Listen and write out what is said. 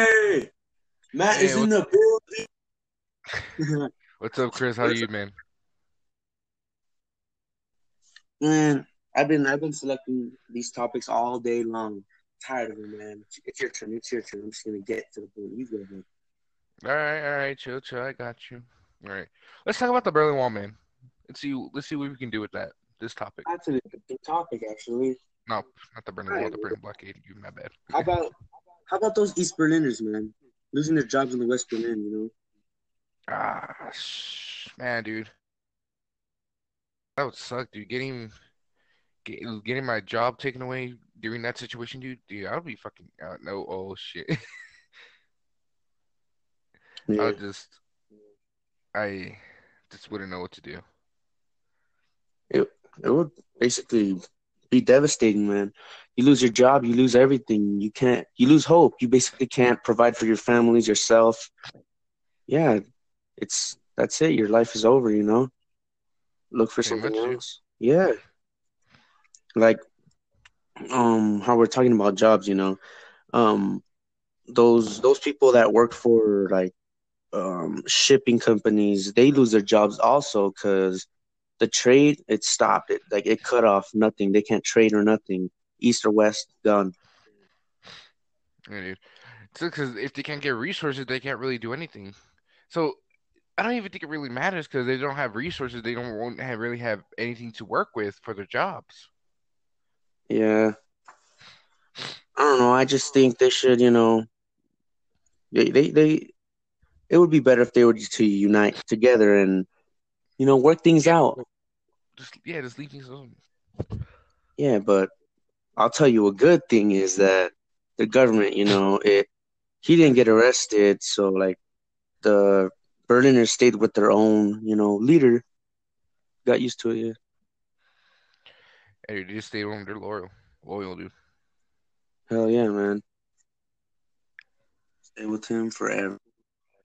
Hey, Matt Hey, is in the building. What's up, Chris? How are you, man? man, I've been I've been selecting these topics all day long. Tired of it, man. It's your turn. It's your turn. I'm just gonna get to the point. You go ahead. All right, all right, chill, chill. I got you. All right, let's talk about the Berlin Wall, man. Let's see. Let's see what we can do with that. This topic. That's a good topic, actually. No, not the Berlin Wall. The Berlin blockade. You, my bad. How about how about those East Berliners, man, losing their jobs in the West Berlin? You know. Ah, man, dude, that would suck, dude. Getting get, getting my job taken away during that situation, dude. Dude, I would be fucking out. No, oh shit. I Yeah. would just, I just wouldn't know what to do. It it would basically be devastating, man. You lose your job, you lose everything. You can't you lose hope. You basically can't provide for your families, yourself. Yeah, it's that's it. Your life is over, you know. Look for something else. Yeah. Like um how we're talking about jobs, you know. Um those those people that work for like um shipping companies, they lose their jobs also because the trade it stopped it like it cut off nothing they can't trade or nothing east or west done Yeah, dude. Because if they can't get resources, they can't really do anything. So I don't even think it really matters because they don't have resources. They don't won't have, really have anything to work with for their jobs. yeah i don't know i just think they should you know they they, they it would be better if they were to unite together and you know work things out Just yeah, just leave things alone. yeah but i'll tell you a good thing is that the government you know it he didn't get arrested so like the berliners stayed with their own you know leader got used to it yeah Hey, they just stay home. They're loyal, loyal, dude. Hell yeah, man. Stay with him forever.